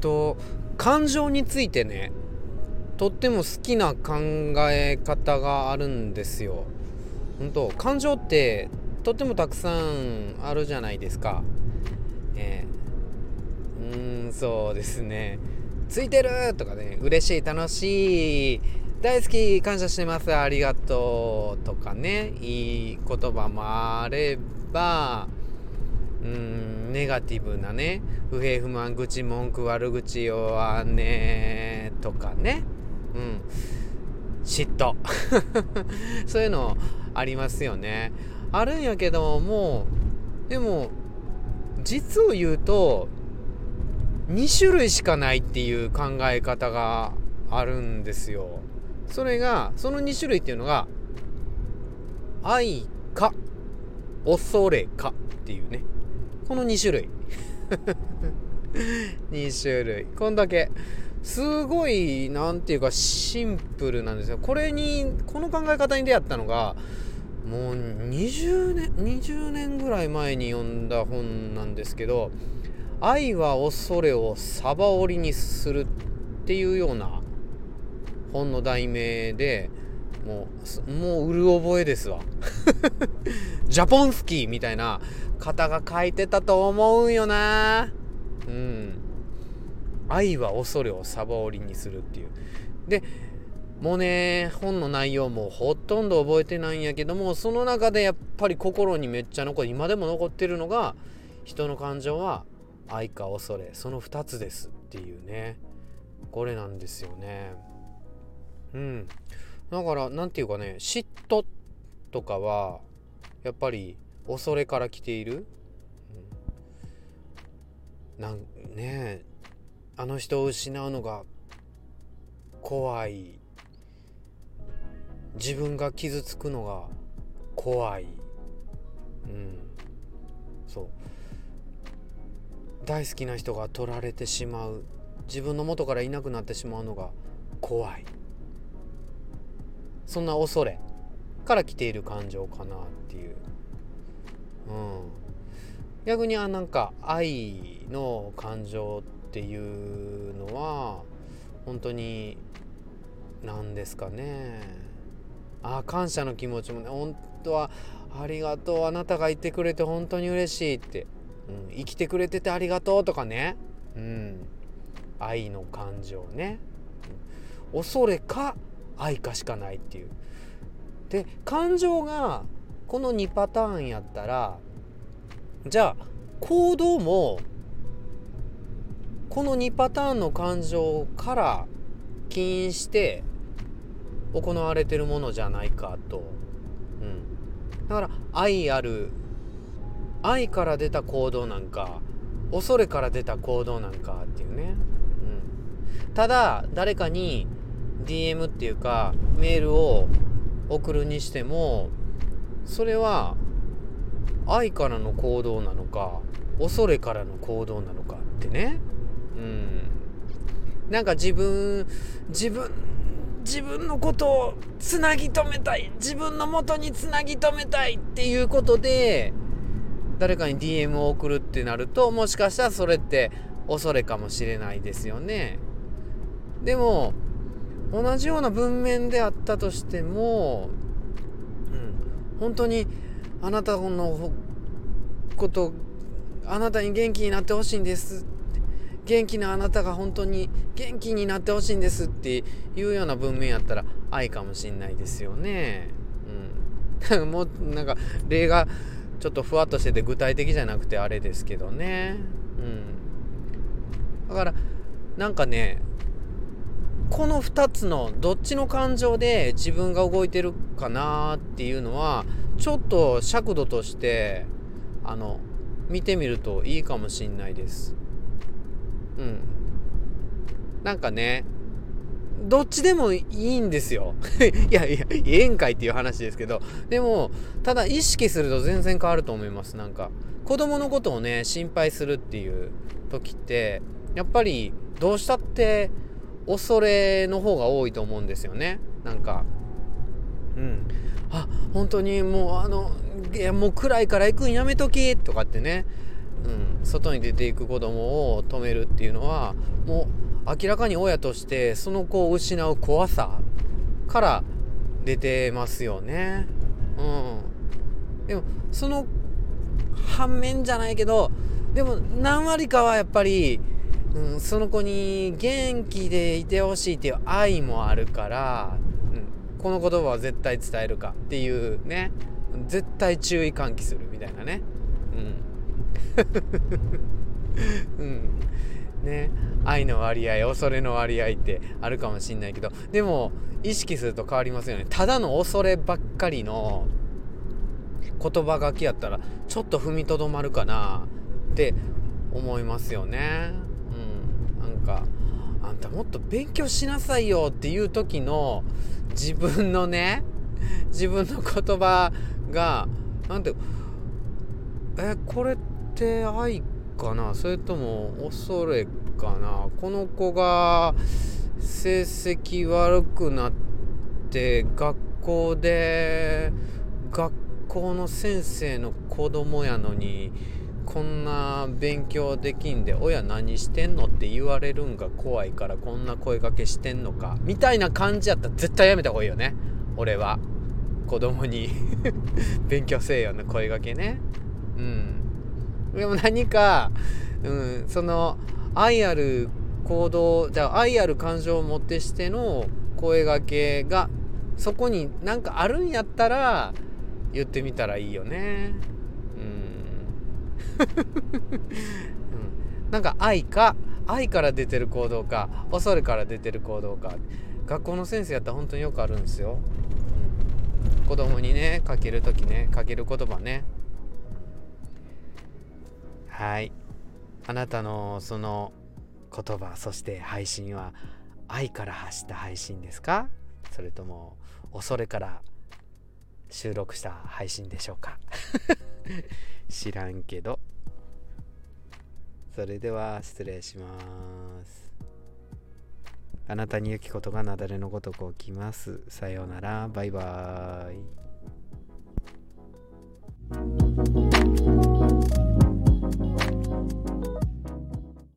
と感情についてねとっても好きな考え方があるんですよ。本当感情ってとってもたくさんあるじゃないですか。えー、うーんそうですね。ついてるとかね嬉しい楽しい大好き感謝してますありがとうとかねいい言葉もあればうんネガティブなね不平不満愚痴文句悪口弱ねとかね。うん。嫉妬。そういうのありますよね。あるんやけどもうでも実を言うと2種類しかないっていう考え方があるんですよ。それがその2種類っていうのが愛か恐れかっていうね。この2種類。2種類。こんだけすごい何て言うかシンプルなんですよ。これにこの考え方に出会ったのがもう20年20年ぐらい前に読んだ本なんですけど「愛は恐れをサバ折りにする」っていうような本の題名でもうもううる覚えですわ。ジャポンスキーみたいな方が書いてたと思うんよな。うん。愛は恐れをサバ折りにするっていう。でもうね本の内容もほとんど覚えてないんやけどもその中でやっぱり心にめっちゃ残る今でも残ってるのが人の感情は愛か恐れその2つですっていうね。これなんですよね。うん。だから何て言うかね嫉妬とかはやっぱり恐れから来ている、うん、なんねあの人を失うのが怖い。自分が傷つくのが怖い。うん。そう。大好きな人が取られてしまう。自分の元からいなくなってしまうのが怖い。そんな恐れから来ている感情かなっていう、うん、逆にあなんか愛の感情っていうのは本当に何ですかね。あ感謝の気持ちもね本当はありがとうあなたがいてくれて本当に嬉しいって、うん、生きてくれててありがとうとかね、うん、愛の感情ね、恐れか愛かしかないっていう。で感情がこの2パターンやったらじゃあ行動もこの2パターンの感情から起因して行われてるものじゃないかと、うん、だから愛ある愛から出た行動なんか恐れから出た行動なんかっていうね、うん、ただ誰かに DM っていうかメールを送るにしてもそれは愛からの行動なのか恐れからの行動なのかってね。うん。なんか自分自分自分のことをつなぎ止めたい自分の元につなぎ止めたいっていうことで誰かに DM を送るってなるともしかしたらそれって恐れかもしれないですよね。でも同じような文面であったとしても、うん、本当にあなたのことあなたに元気になってほしいんです元気なあなたが本当に元気になってほしいんですっていうような文面やったら愛かもしんないですよね。うん、もうなんか例がちょっとふわっとしてて具体的じゃなくてあれですけどね。うん、だからなんかねこの2つのどっちの感情で自分が動いてるかなっていうのはちょっと尺度としてあの見てみるといいかもしんないです。うん。なんかねどっちでもいいんですよ。いやいや、ええんかいっていう話ですけど、でも、ただ意識すると全然変わると思います。なんか、子供のことをね、心配するっていう時って、やっぱりどうしたって恐れの方が多いと思うんですよね。なんか。うん。あ本当にもうあのいやもう暗いから行くんやめときとかってね。うん、外に出ていく子供を止めるっていうのはもう明らかに親としてその子を失う怖さから出てますよね。うん、でもその反面じゃないけどでも何割かはやっぱり、うん、その子に元気でいてほしいっていう愛もあるから、うん、この言葉は絶対伝えるかっていうね絶対注意喚起するみたいなね。うん、うん。ね、愛の割合恐れの割合ってあるかもしんないけどでも意識すると変わりますよね。ただの恐ればっかりの言葉書きやったらちょっと踏みとどまるかなって思いますよね。か。あんたもっと勉強しなさいよっていう時の自分のね 自分の言葉がなんてえこれって愛かな？それとも恐れかな？この子が成績悪くなって学校で学校の先生の子供やのにこんな勉強できんで親何してんのって言われるんが怖いからこんな声かけしてんのかみたいな感じやったら絶対やめた方がいいよね。俺は。子供に。勉強せえよな声かけね。うん。でも何か、うん、その愛ある行動じゃあ愛ある感情をもってしての声がけがそこになんかあるんやったら言ってみたらいいよね。うん、なんか愛か愛から出てる行動か恐れから出てる行動か。学校の先生やったら本当によくあるんですよ。うん、子供にねかける時ねかける言葉ね。はい。あなたのその言葉そして配信は愛から発した配信ですか？それとも恐れから収録した配信でしょうか。知らんけど。それでは失礼します。あなたに良きことがなだれのごとく起きます。さようなら。バイバーイ。